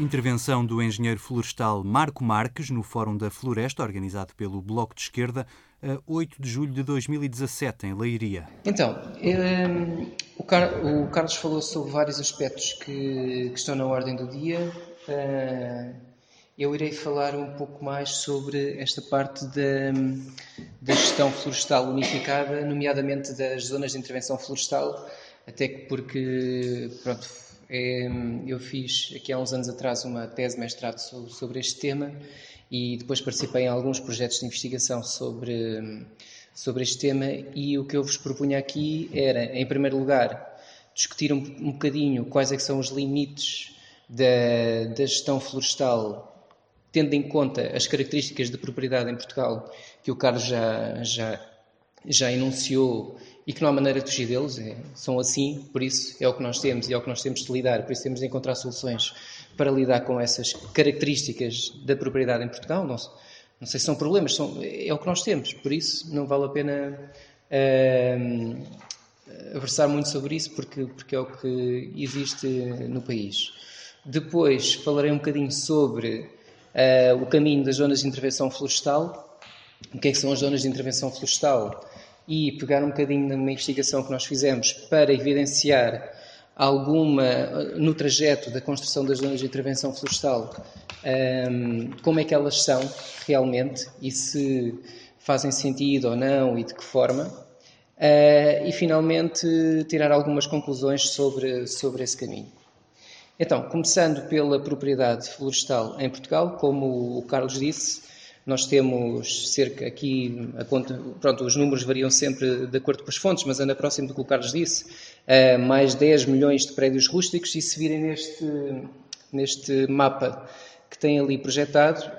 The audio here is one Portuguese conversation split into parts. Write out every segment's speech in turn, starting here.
Intervenção do engenheiro florestal Marco Marques no Fórum da Floresta, organizado pelo Bloco de Esquerda, a 8 de julho de 2017, em Leiria. Então, um, o, Car o, Carlos falou sobre vários aspectos que, que estão na ordem do dia. Uh, eu irei falar um pouco mais sobre esta parte da, da gestão florestal unificada, nomeadamente das zonas de intervenção florestal, até porque, pronto, eu fiz aqui há uns anos atrás uma tese de mestrado sobre, este tema e depois participei em alguns projetos de investigação sobre, sobre este tema e o que eu vos propunha aqui era, em primeiro lugar, discutir um, um bocadinho quais é são os limites da, da gestão florestal tendo em conta as características de propriedade em Portugal que o Carlos já, já, já enunciou e que não há maneira de fugir deles, é, são assim, por isso é o que nós temos e é o que nós temos de lidar, por isso temos de encontrar soluções para lidar com essas características da propriedade em Portugal. Não, não sei se são problemas, são, é o que nós temos, por isso não vale a pena uh, versar muito sobre isso, porque, porque é o que existe no país. Depois falarei um bocadinho sobre uh, o caminho das zonas de intervenção florestal. O que é que são as zonas de intervenção florestal? E pegar um bocadinho numa investigação que nós fizemos para evidenciar alguma, no trajeto da construção das zonas de intervenção florestal, um, como é que elas são realmente e se fazem sentido ou não e de que forma. Uh, e finalmente tirar algumas conclusões sobre, sobre esse caminho. Então, começando pela propriedade florestal em Portugal, como o Carlos disse, nós temos cerca aqui, conta, pronto, os números variam sempre de acordo com as fontes, mas anda próximo do que o Carlos disse, uh, mais 10 milhões de prédios rústicos e se virem neste, neste mapa que tem ali projetado,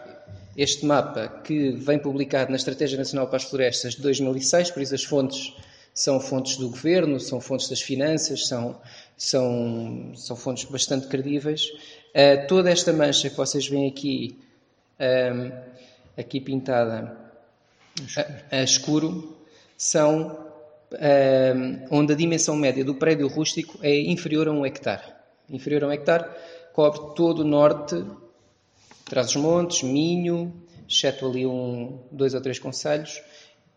este mapa que vem publicado na Estratégia Nacional para as Florestas de 2006, por isso as fontes são fontes do governo, são fontes das finanças, são, são, são fontes bastante credíveis. Uh, toda esta mancha que vocês veem aqui uh, aqui pintada a, a escuro, são um, onde a dimensão média do prédio rústico é inferior a um hectare. Inferior a um hectare, cobre todo o norte, Trás-os-Montes, Minho, exceto ali um, dois ou três conselhos,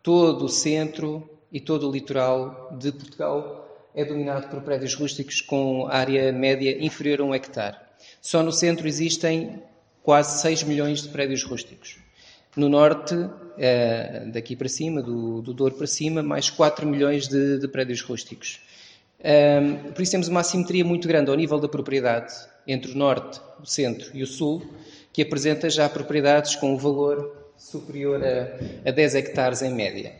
todo o centro e todo o litoral de Portugal é dominado por prédios rústicos com área média inferior a um hectare. Só no centro existem quase 6 milhões de prédios rústicos. No norte, eh, daqui para cima, do, do Douro para cima, mais 4 milhões de, de prédios rústicos. Ehm, por isso temos uma assimetria muito grande ao nível da propriedade entre o norte, o centro e o sul, que apresenta já propriedades com um valor superior a, a 10 hectares em média.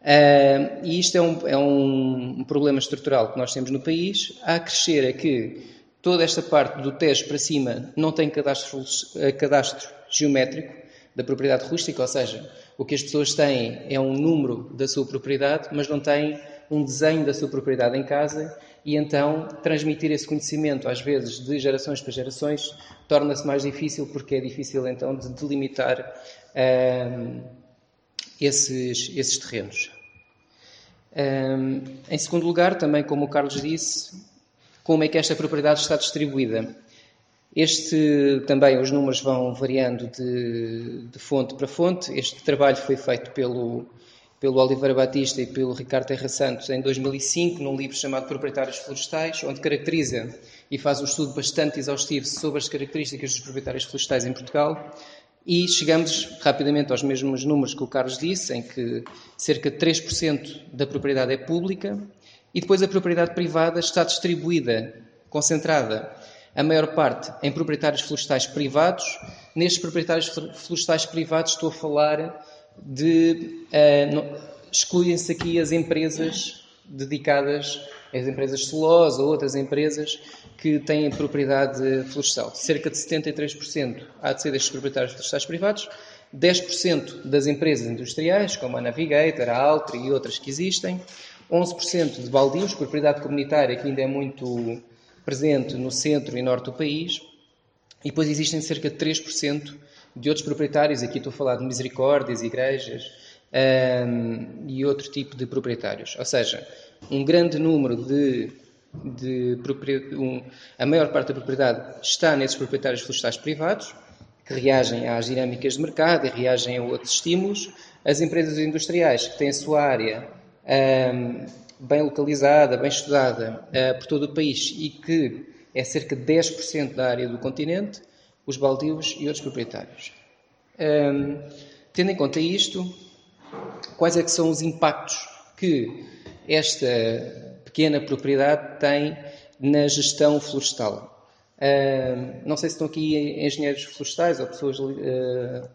Uh, e isto é, um, é um, problema estrutural que nós temos no país. A crescer é que toda esta parte do Tejo para cima não tem cadastro, eh, cadastro geométrico, da propriedade rústica, ou seja, o que as pessoas têm é um número da sua propriedade, mas não têm um desenho da sua propriedade em casa e então transmitir esse conhecimento, às vezes de gerações para gerações, torna-se mais difícil porque é difícil então de delimitar hum, esses, esses terrenos. Hum, em segundo lugar, também como o Carlos disse, como é que esta propriedade está distribuída? Este também os números vão variando de, de, fonte para fonte. Este trabalho foi feito pelo pelo Oliveira Batista e pelo Ricardo Terra Santos em 2005, num livro chamado Proprietários Florestais, onde caracteriza e faz um estudo bastante exaustivo sobre as características dos proprietários florestais em Portugal. E chegamos rapidamente aos mesmos números que o Carlos disse, em que cerca de 3% da propriedade é pública e depois a propriedade privada está distribuída, concentrada a maior parte em proprietários florestais privados. Nestes proprietários florestais privados estou a falar de. Uh, Excluem-se aqui as empresas dedicadas, as empresas celulose ou outras empresas que têm propriedade florestal. Cerca de 73% há de ser destes proprietários florestais privados, 10% das empresas industriais, como a Navigator, a Altri e outras que existem, 11% de baldios, propriedade comunitária, que ainda é muito presente no centro e norte do país, e depois existem cerca de 3% de outros proprietários, aqui estou a falar de misericórdias, igrejas um, e outro tipo de proprietários. Ou seja, um grande número de de um, a maior parte da propriedade está nesses proprietários florestais privados, que reagem às dinâmicas de mercado e reagem a outros estímulos. As empresas industriais que têm a sua área um, bem localizada, bem estudada uh, por todo o país e que é cerca de 10% da área do continente, os baldios e outros proprietários. Um, tendo em conta isto, quais é que são os impactos que esta pequena propriedade tem na gestão florestal? Uh, não sei se estão aqui engenheiros florestais ou pessoas uh,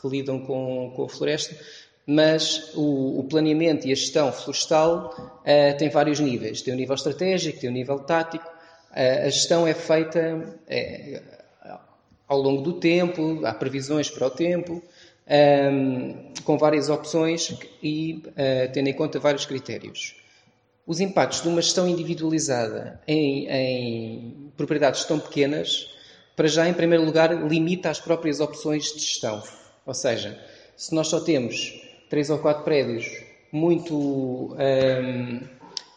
que lidam com, com a floresta, mas o, o, planeamento e a gestão florestal uh, tem vários níveis. Tem o um nível estratégico, tem o um nível tático. a gestão é feita é, ao longo do tempo, há previsões para o tempo, um, com várias opções e uh, tendo em conta vários critérios. Os impactos de uma gestão individualizada em, em, propriedades tão pequenas, para já, em primeiro lugar, limita as próprias opções de gestão. Ou seja, se nós só temos três ou quatro prédios muito um,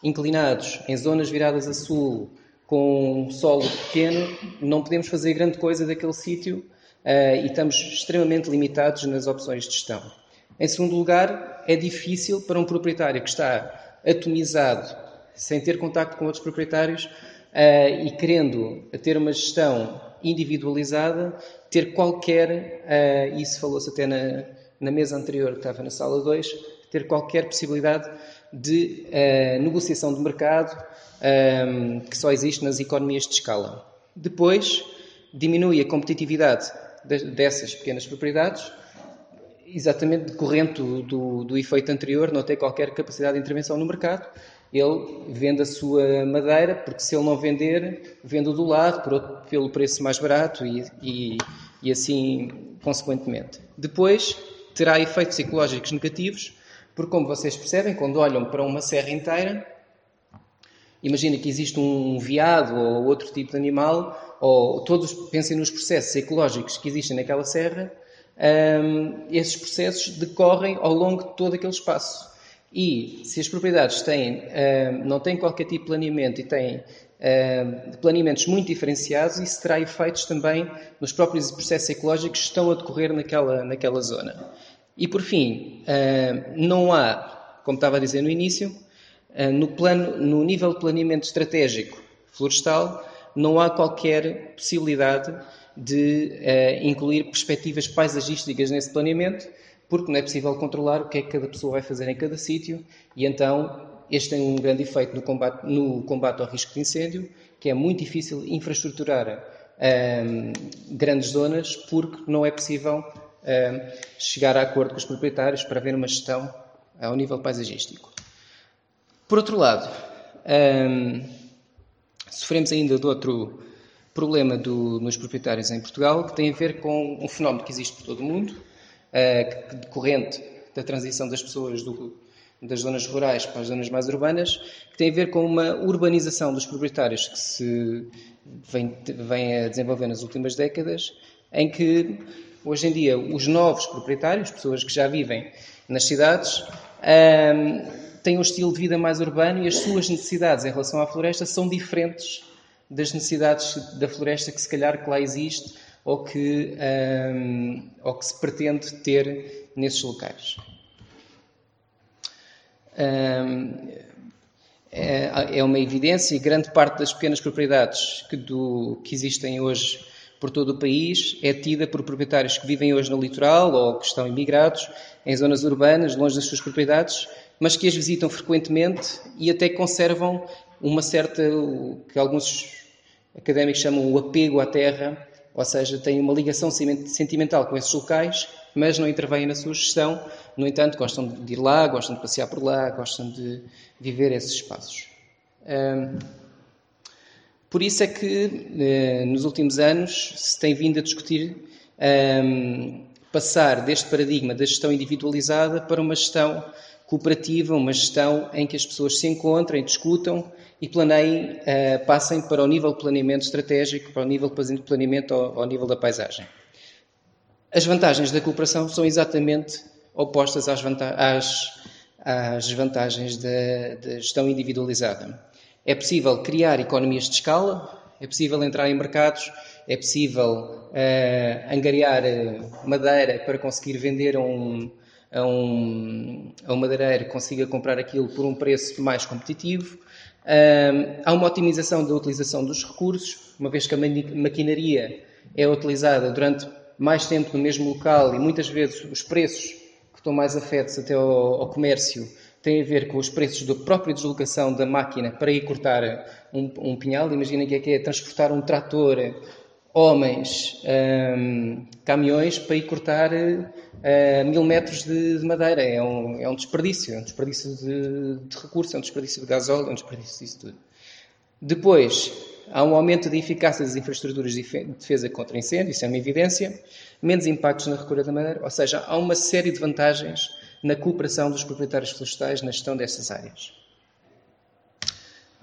inclinados, em zonas viradas a sul, com um solo pequeno, não podemos fazer grande coisa daquele sítio uh, e estamos extremamente limitados nas opções de gestão. Em segundo lugar, é difícil para um proprietário que está atomizado, sem ter contacto com outros proprietários uh, e querendo ter uma gestão individualizada, ter qualquer, uh, isso falou-se até na, na mesa anterior que estava na sala 2, ter qualquer possibilidade de uh, negociação de mercado um, que só existe nas economias de escala. Depois, diminui a competitividade dessas pequenas propriedades, exatamente decorrente do, do, do, efeito anterior, não tem qualquer capacidade de intervenção no mercado. Ele vende a sua madeira, porque se ele não vender, vende do lado por outro, pelo preço mais barato e, e, e assim consequentemente. Depois, terá efeitos ecológicos negativos, porque, como vocês percebem, quando olham para uma serra inteira, Imagina que existe um veado ou outro tipo de animal, ou todos pensem nos processos ecológicos que existem naquela serra, um, esses processos decorrem ao longo de todo aquele espaço. E se as propriedades têm, um, não têm qualquer tipo de planeamento e têm um, planeamentos muito diferenciados, isso terá efeitos também nos próprios processos ecológicos que estão a decorrer naquela, naquela zona. E por fim, não há, como estava a dizer no início, eh, no, plano, no nível de planeamento estratégico florestal, não há qualquer possibilidade de uh, incluir perspectivas paisagísticas nesse planeamento, porque não é possível controlar o que é que cada pessoa vai fazer em cada sítio, e então este tem um grande efeito no combate, no combate ao risco de incêndio, que é muito difícil infraestruturar grandes zonas, porque não é possível chegar a acordo com os proprietários para haver uma gestão ao nível paisagístico. Por outro lado, hum, sofremos ainda de outro problema do, nos proprietários em Portugal, que tem a ver com um fenómeno que existe por todo o mundo, uh, decorrente da transição das pessoas do, das zonas rurais para as zonas mais urbanas, que tem a ver com uma urbanização dos proprietários que se vem, vem a desenvolver nas últimas décadas, em que hoje em dia os novos proprietários, pessoas que já vivem nas cidades, têm um estilo de vida mais urbano e as suas necessidades em relação à floresta são diferentes das necessidades da floresta que se calhar que lá existe ou que, um, ou que se pretende ter nesses locais. Um, é, é uma evidência e grande parte das pequenas propriedades que, do, que existem hoje por todo o país é tida por proprietários que vivem hoje no litoral ou que estão imigrados em zonas urbanas, longe das suas propriedades, mas que as visitam frequentemente e até conservam uma certa, que alguns académicos chamam o apego à terra, ou seja, têm uma ligação sentimental com esses locais, mas não intervêm na sua gestão. No entanto, gostam de ir lá, gostam de passear por lá, gostam de viver esses espaços. Por isso é que, eh, nos últimos anos, se tem vindo a discutir passar deste paradigma da gestão individualizada para uma gestão cooperativa, uma gestão em que as pessoas se encontrem, discutam e planeiem, uh, passem para o nível de planeamento estratégico, para o nível de planeamento ao, ao nível da paisagem. As vantagens da cooperação são exatamente opostas às, às, às vantagens da, da, gestão individualizada. É possível criar economias de escala, é possível entrar em mercados, é possível uh, angariar madeira para conseguir vender a um, a um, a um madeireiro que consiga comprar aquilo por um preço mais competitivo. Um, há uma otimização da utilização dos recursos, uma vez que a maquinaria é utilizada durante mais tempo no mesmo local e muitas vezes os preços que estão mais afetos até ao, ao comércio têm a ver com os preços da própria deslocação da máquina para ir cortar um, um pinhal. Imaginem que é, que é transportar um trator, homens, um, caminhões para ir cortar uh, mil metros de, de madeira. É um, é um, desperdício, é um desperdício de, de recursos, é um desperdício de gasóleo, é um desperdício disso tudo. Depois, há um aumento da eficácia das infraestruturas de defesa contra incêndio, isso é uma evidência, menos impactos na recolha da madeira, ou seja, há uma série de vantagens na cooperação dos proprietários florestais na gestão dessas áreas.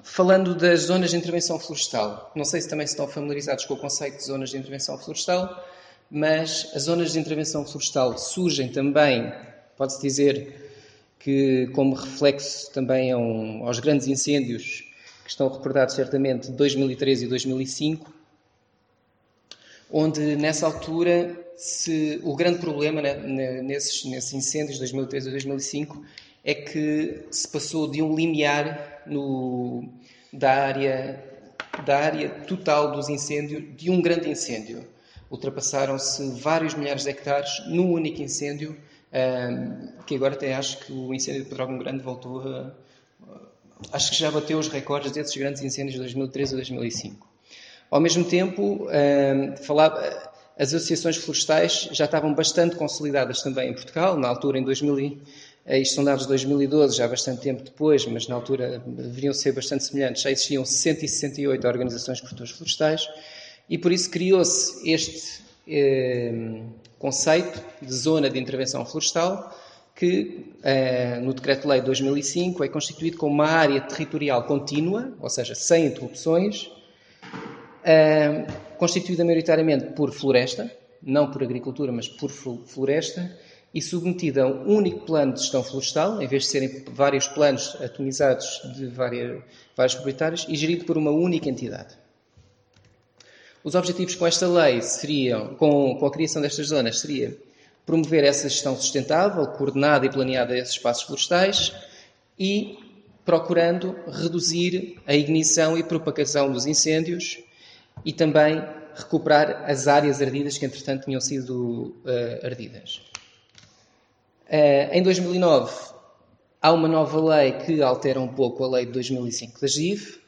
Falando das zonas de intervenção florestal, não sei se também estão familiarizados com o conceito de zonas de intervenção florestal, mas as zonas de intervenção florestal surgem também, pode-se dizer, que como reflexo também aos grandes incêndios que estão recordados certamente de 2013 e 2005, onde nessa altura se, o grande problema né, nesses, nesses incêndios de 2013 e 2005 é que se passou de um limiar no, da, área, da área total dos incêndios, de um grande incêndio. Ultrapassaram-se vários milhares de hectares num único incêndio, um, que agora até acho que o incêndio de Pedrógão Grande voltou a. Acho que já bateu os recordes desses grandes incêndios de 2013 a 2005. Ao mesmo tempo, um, falava, as associações florestais já estavam bastante consolidadas também em Portugal, na altura, em 2000, eh, isto são dados de 2012, já bastante tempo depois, mas na altura deveriam ser bastante semelhantes. Já existiam 168 organizações de produtores florestais e por isso criou-se este eh, conceito de zona de intervenção florestal que eh, no Decreto-Lei de 2005 é constituído como uma área territorial contínua, ou seja, sem interrupções, eh, constituída maioritariamente por floresta, não por agricultura, mas por floresta, e submetida a um único plano de gestão florestal, em vez de serem vários planos atomizados de várias, vários proprietários, e gerido por uma única entidade. Os objetivos com esta lei seriam, com, com a criação destas zonas, seria promover essa gestão sustentável, coordenada e planeada desses espaços florestais e procurando reduzir a ignição e propagação dos incêndios e também recuperar as áreas ardidas que, entretanto, tinham sido uh, ardidas. Uh, em 2009, há uma nova lei que altera um pouco a lei de 2005 da GIF,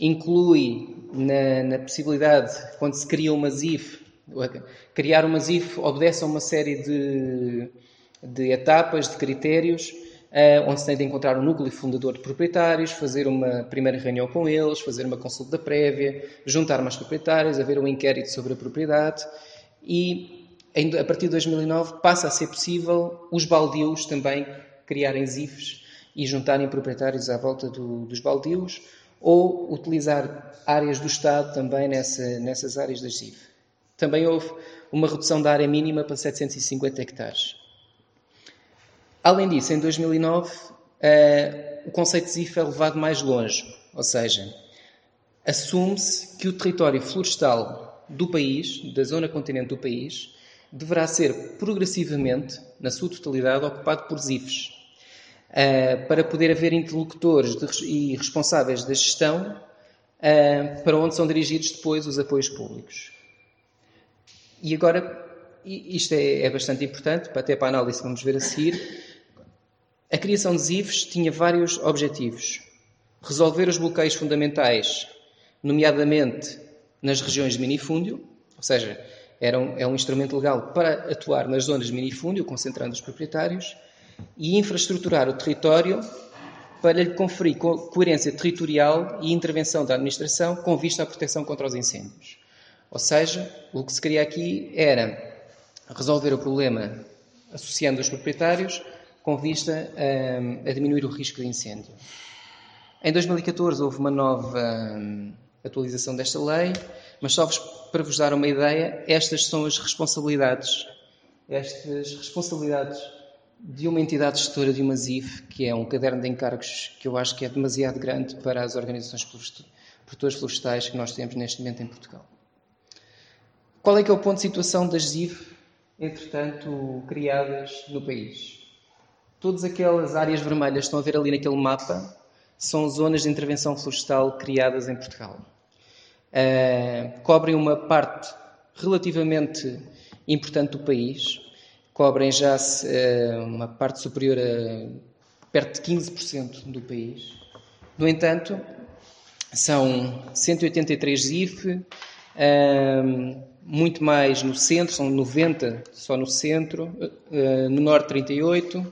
inclui na, na possibilidade, quando se cria uma ZIF, criar uma ZIF obedece a uma série de, de etapas, de critérios, onde se tem de encontrar um núcleo fundador de proprietários, fazer uma primeira reunião com eles, fazer uma consulta prévia, juntar mais proprietários, haver um inquérito sobre a propriedade e a partir de 2009 passa a ser possível os baldios também criarem ZIFs e juntarem proprietários à volta do, dos baldios ou utilizar áreas do Estado também nessa, nessas áreas das ZIF. Também houve uma redução da área mínima para 750 hectares. Além disso, em 2009, uh, eh, o conceito de ZIF é levado mais longe, ou seja, assume-se que o território florestal do país, da zona continente do país, deverá ser progressivamente, na sua totalidade, ocupado por ZIFs, uh, para poder haver interlocutores de, e responsáveis da gestão uh, para onde são dirigidos depois os apoios públicos. E agora, isto é, é bastante importante, até para a análise que vamos ver a seguir, a criação de ZIFs tinha vários objetivos. Resolver os bloqueios fundamentais, nomeadamente nas regiões de minifúndio, ou seja, era um, é um instrumento legal para atuar nas zonas de minifúndio, concentrando os proprietários, e infraestruturar o território para lhe conferir co coerência territorial e intervenção da administração com vista à proteção contra os incêndios. Ou seja, o que se queria aqui era resolver o problema associando os proprietários com vista a, a diminuir o risco de incêndio. Em 2014 houve uma nova hum, atualização desta lei, mas só para vos dar uma ideia, estas são as responsabilidades, estas responsabilidades de uma entidade gestora de uma ZIF, que é um caderno de encargos que eu acho que é demasiado grande para as organizações produtoras florestais que nós temos neste momento em Portugal. Qual é que é o ponto de situação das ZIF, entretanto, criadas no país? Todas aquelas áreas vermelhas que estão a ver ali naquele mapa são zonas de intervenção florestal criadas em Portugal. Uh, cobrem uma parte relativamente importante do país, cobrem já uh, uma parte superior a perto de 15% do país. No entanto, são 183 ZIF, uh, muito mais no centro, são 90 só no centro, no norte 38,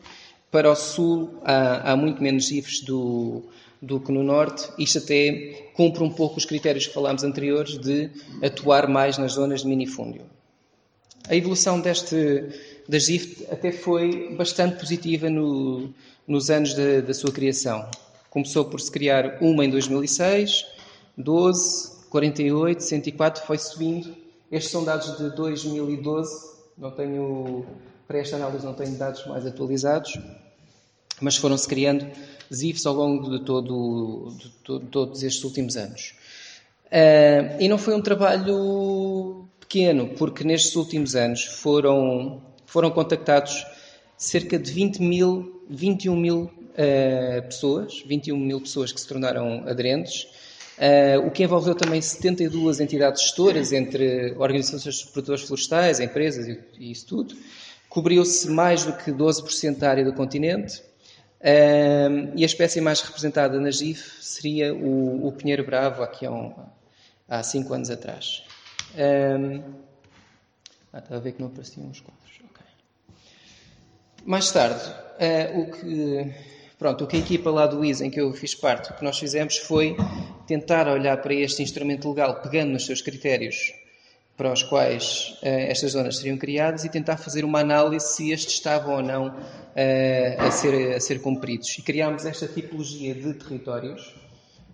para o sul há, há muito menos ZIFs do, do que no norte. Isto até cumpre um pouco os critérios que falámos anteriores de atuar mais nas zonas de minifúndio. A evolução deste, da GIF até foi bastante positiva no, nos anos da sua criação. Começou por se criar uma em 2006, 12, 48, 104, foi subindo. Estes são dados de 2012, não tenho, para esta análise não tenho dados mais atualizados, mas foram-se criando ZIFs ao longo de, todo, de, de todos estes últimos anos. Uh, e não foi um trabalho pequeno, porque nestes últimos anos foram, foram contactados cerca de 20 mil, 21 mil uh, pessoas, 21 mil pessoas que se tornaram aderentes, uh, o que envolveu também 72 entidades gestoras, entre organizações de produtores florestais, empresas e, e isso tudo. Cobriu-se mais do que 12% da área do continente um, e a espécie mais representada na GIF seria o, o Pinheiro Bravo, aqui há, um, há cinco anos atrás. Um, ah, estava a ver que não apareciam os quadros. Okay. Mais tarde, uh, o, que, pronto, o que a equipa lá do IS, em que eu fiz parte, o que nós fizemos foi tentar olhar para este instrumento legal, pegando nos seus critérios para os quais uh, estas zonas seriam criadas e tentar fazer uma análise se estes estavam ou não uh, a, ser, a ser cumpridos. E criámos esta tipologia de territórios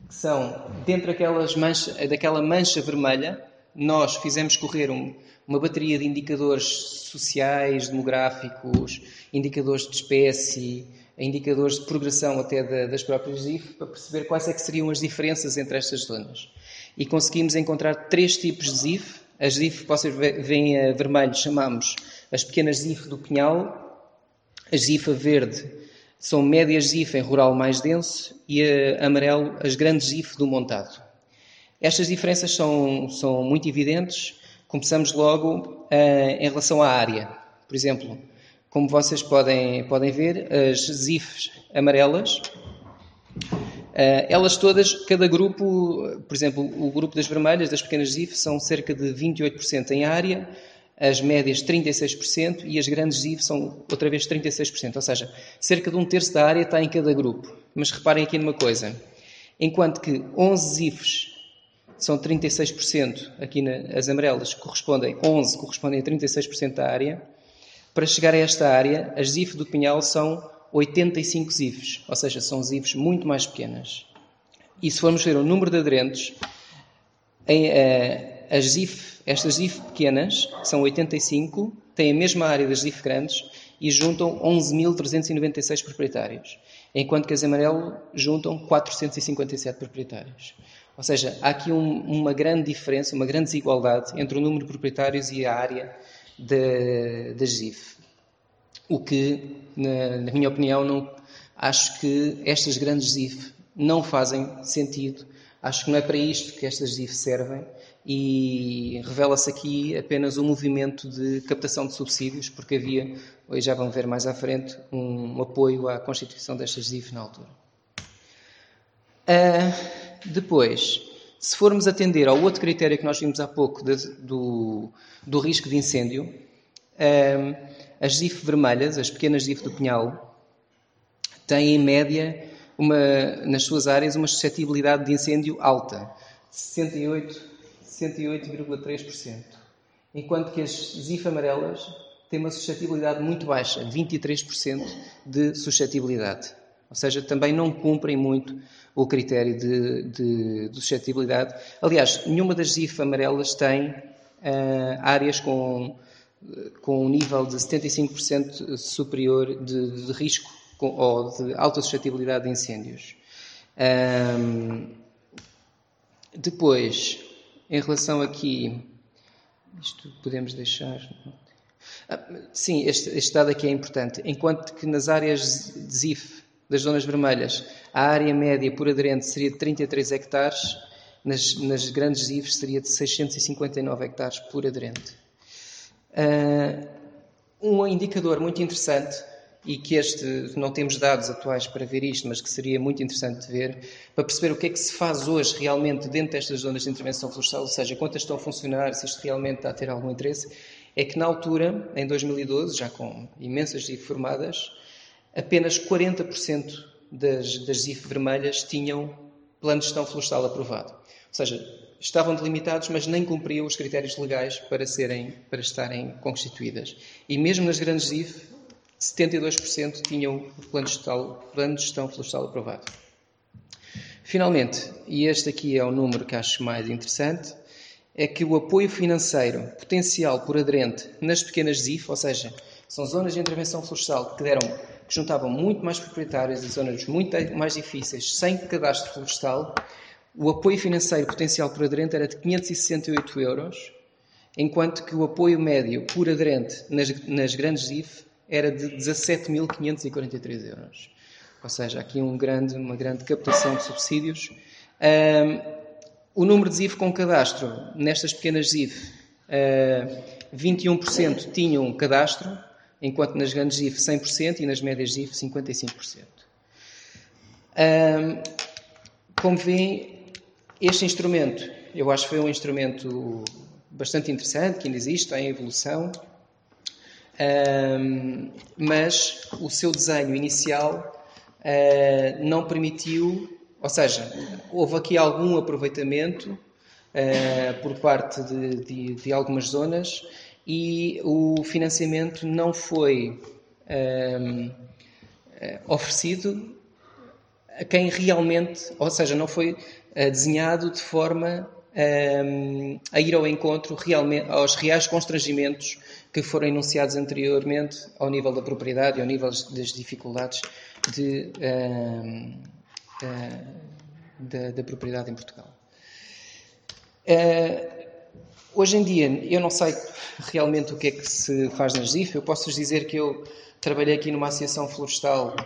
que são, dentro mancha, daquela mancha vermelha, nós fizemos correr um, uma bateria de indicadores sociais, demográficos, indicadores de espécie, indicadores de progressão até da, das próprias ZIF, para perceber quais é seriam as diferenças entre estas zonas. E conseguimos encontrar três tipos de ZIF, as ZIF, vocês veem a vermelho, chamamos as pequenas ZIF do Pinhal. As ZIF a verde são médias ZIF em rural mais denso e a amarelo as grandes ZIF do montado. Estas diferenças são, são muito evidentes. Começamos logo uh, em relação à área. Por exemplo, como vocês podem, podem ver, as ZIFs amarelas elas todas, cada grupo, por exemplo, o grupo das vermelhas, das pequenas ZIF, são cerca de 28% em área, as médias 36% e as grandes ZIF são outra vez 36%. Ou seja, cerca de um terço da área está em cada grupo. Mas reparem aqui numa coisa: enquanto que 11 ZIFs são 36%, aqui as amarelas correspondem, 11 correspondem a 36% da área, para chegar a esta área, as ZIF do Pinhal são 85 ZIFs, ou seja, são ZIFs muito mais pequenas. E se formos ver o número de aderentes, em, uh, as ZIF, estas ZIF pequenas, são 85, têm a mesma área das ZIF grandes e juntam 11.396 proprietários, enquanto que as amarelo juntam 457 proprietários. Ou seja, há aqui um, uma grande diferença, uma grande desigualdade entre o número de proprietários e a área das ZIF. O que, na, na minha opinião, não, acho que estas grandes ZIF não fazem sentido. Acho que não é para isto que estas ZIF servem e revela-se aqui apenas um movimento de captação de subsídios, porque havia, hoje já vão ver mais à frente, um apoio à constituição destas ZIF na altura. Uh, depois, se formos atender ao outro critério que nós vimos há pouco de, do, do risco de incêndio, uh, as ZIF vermelhas, as pequenas ZIF do Pinhal, têm em média, uma, nas suas áreas, uma suscetibilidade de incêndio alta, 68,3%. Enquanto que as ZIF amarelas têm uma suscetibilidade muito baixa, 23% de suscetibilidade. Ou seja, também não cumprem muito o critério de, de, de suscetibilidade. Aliás, nenhuma das ZIF amarelas tem uh, áreas com com um nível de 75% superior de, de risco com, ou de alta suscetibilidade de incêndios. Um, depois, em relação aqui, isto podemos deixar. Ah, sim, este, este, dado aqui é importante. Enquanto que nas áreas de ZIF, das zonas vermelhas, a área média por aderente seria de 33 hectares, nas, nas grandes ZIFs seria de 659 hectares por aderente. Uh, um indicador muito interessante e que este, não temos dados atuais para ver isto, mas que seria muito interessante de ver, para perceber o que é que se faz hoje realmente dentro destas zonas de intervenção florestal, ou seja, quantas estão a funcionar, se isto realmente está a ter algum interesse, é que na altura, em 2012, já com imensas ZIF formadas, apenas 40% das, das vermelhas tinham plano de gestão florestal aprovado. Ou seja, estavam delimitados, mas nem cumpriam os critérios legais para, serem, para estarem constituídas. E mesmo nas grandes ZIF, 72% tinham o plano de, gestão, plano de gestão florestal aprovado. Finalmente, e este aqui é o número que acho mais interessante, é que o apoio financeiro potencial por aderente nas pequenas ZIF, ou seja, são zonas de intervenção florestal que deram que juntavam muito mais proprietários e zonas muito mais difíceis, sem cadastro florestal, o apoio financeiro potencial por aderente era de 568 euros, enquanto que o apoio médio por aderente nas, nas grandes ZIF era de 17.543 euros. Ou seja, aqui um grande, uma grande captação de subsídios. Um, o número de ZIF com cadastro, nestas pequenas ZIF, uh, 21% tinham cadastro, enquanto nas grandes ZIF 100% e nas médias ZIF 55%. Um, como veem, este instrumento, eu acho que foi um instrumento bastante interessante, que ainda existe, está em evolução, um, mas o seu desenho inicial uh, não permitiu, ou seja, houve aqui algum aproveitamento uh, por parte de, de, de, algumas zonas e o financiamento não foi um, oferecido a quem realmente, ou seja, não foi desenhado de forma um, a ir ao encontro realmente aos reais constrangimentos que foram enunciados anteriormente ao nível da propriedade e ao nível das dificuldades de, uh, uh, da, da, propriedade em Portugal. Uh, hoje em dia, eu não sei realmente o que é que se faz nas ZIF. Eu posso-vos dizer que eu trabalhei aqui numa associação florestal,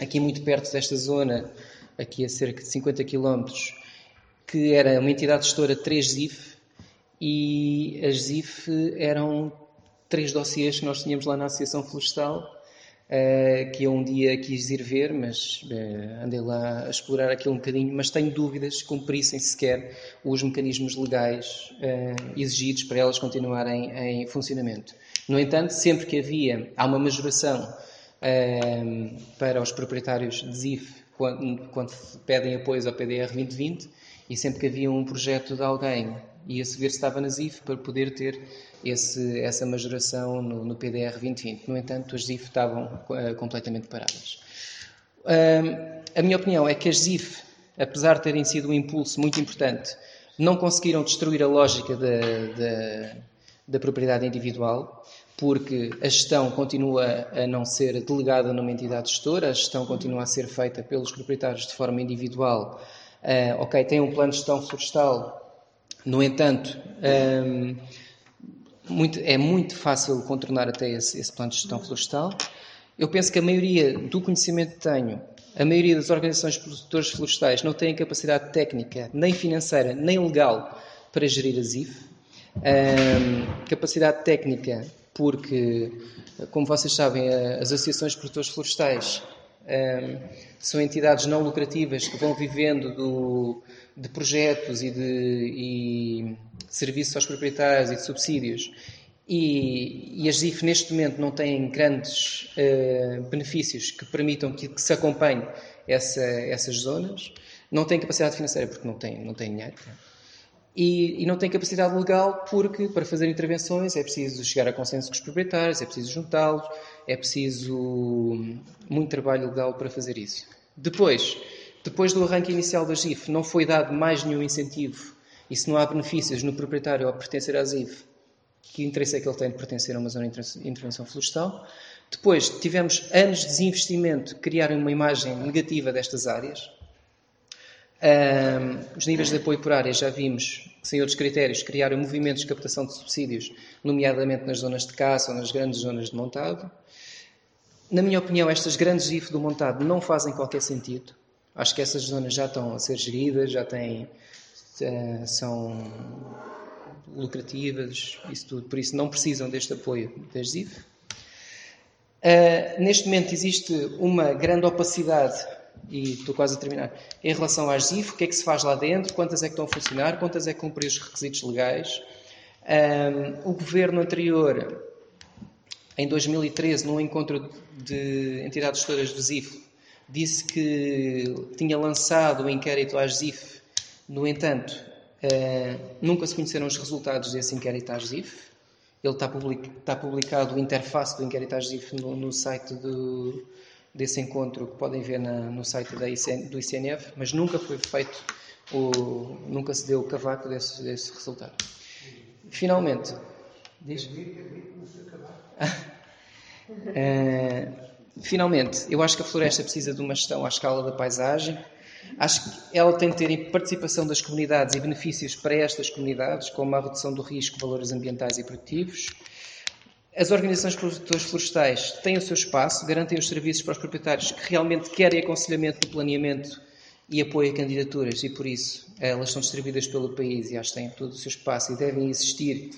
aqui muito perto desta zona, aqui a cerca de 50 km, que era uma entidade gestora de 3 ZIF, e as ZIF eram três dossiês que nós tínhamos lá na Associação Florestal, uh, que eu um dia quis ir ver, mas uh, andei lá a explorar aquilo um bocadinho, mas tenho dúvidas que cumprissem sequer os mecanismos legais uh, exigidos para elas continuarem em funcionamento. No entanto, sempre que havia, há uma majoração para os proprietários de ZIF quando, quando pedem apoios ao PDR 2020 e sempre que havia um projeto de alguém ia se ver se estava na ZIF para poder ter esse, essa majoração no, no, PDR 2020. No entanto, as ZIF estavam uh, completamente paradas. Uh, a minha opinião é que as ZIF, apesar de terem sido um impulso muito importante, não conseguiram destruir a lógica da, da, da propriedade individual, porque a gestão continua a não ser delegada numa entidade gestora, a gestão continua a ser feita pelos proprietários de forma individual. Uh, ok, tem um plano de gestão florestal, no entanto, um, muito, é muito fácil contornar até esse, esse plano de gestão florestal. Eu penso que a maioria do conhecimento que tenho, a maioria das organizações produtores florestais não têm capacidade técnica, nem financeira, nem legal para gerir a ZIF. Um, capacidade técnica, porque, como vocês sabem, as associações de produtores florestais um, são entidades não lucrativas que vão vivendo do, de projetos e de e serviços aos proprietários e de subsídios. E, e as ZIF neste momento não têm grandes uh, benefícios que permitam que, que se acompanhe essa, essas zonas. Não têm capacidade financeira porque não têm, não têm dinheiro. E, e, não têm capacidade legal porque para fazer intervenções é preciso chegar a consenso com os proprietários, é preciso juntá-los, é preciso muito trabalho legal para fazer isso. Depois, depois do arranque inicial da GIF, não foi dado mais nenhum incentivo e se não há benefícios no proprietário ao pertencer à ZIF, que interesse é que ele tem de pertencer a uma zona de intervenção florestal. Depois, tivemos anos de desinvestimento, criar uma imagem negativa destas áreas. Um, os níveis de apoio por área, já vimos, sem outros critérios, criaram movimentos de captação de subsídios, nomeadamente nas zonas de caça ou nas grandes zonas de montado. Na minha opinião, estas grandes IF do montado não fazem qualquer sentido. Acho que essas zonas já estão a ser geridas, já têm, eh, são lucrativas, isso tudo, por isso não precisam deste apoio das IF. Uh, eh, neste momento existe uma grande opacidade e estou quase a terminar, em relação às ZIF, o que é que se faz lá dentro, quantas é que estão a funcionar, quantas é que cumprem os requisitos legais. Um, o governo anterior, em 2013, num encontro de entidades gestoras do ZIF, disse que tinha lançado o um inquérito às ZIF, no entanto, uh, nunca se conheceram os resultados desse inquérito às ZIF. Ele está, public, está publicado o interface do inquérito às ZIF no, no site do, desse encontro que podem ver na, no site da ICN, do ICNF, mas nunca foi feito, o, nunca se deu o cavaco desse, desse resultado. Finalmente, diz? uh, finalmente, eu acho que a floresta precisa de uma gestão à escala da paisagem. Acho que ela tem de ter participação das comunidades e benefícios para estas comunidades, como a redução do risco, valores ambientais e produtivos as organizações produtoras florestais têm o seu espaço, garantem os serviços para os proprietários que realmente querem aconselhamento no planeamento e apoio a candidaturas, e por isso elas são distribuídas pelo país e elas têm todo o seu espaço e devem existir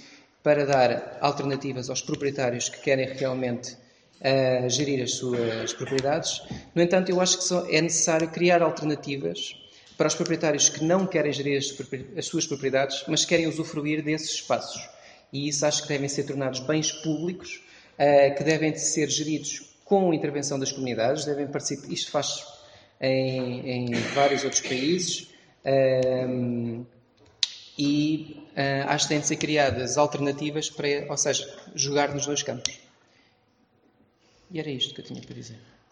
para dar alternativas aos proprietários que querem realmente uh, gerir as suas propriedades. No entanto, eu acho que é necessário criar alternativas para os proprietários que não querem gerir as suas propriedades, mas querem usufruir desses espaços e isso acho que devem ser tornados bens públicos uh, que devem ser geridos com intervenção das comunidades, devem participar, isto faz em, em vários outros países um, eh, e uh, acho que têm de ser criadas alternativas para, ou seja, jogar nos dois campos. E era isto que eu tinha para dizer.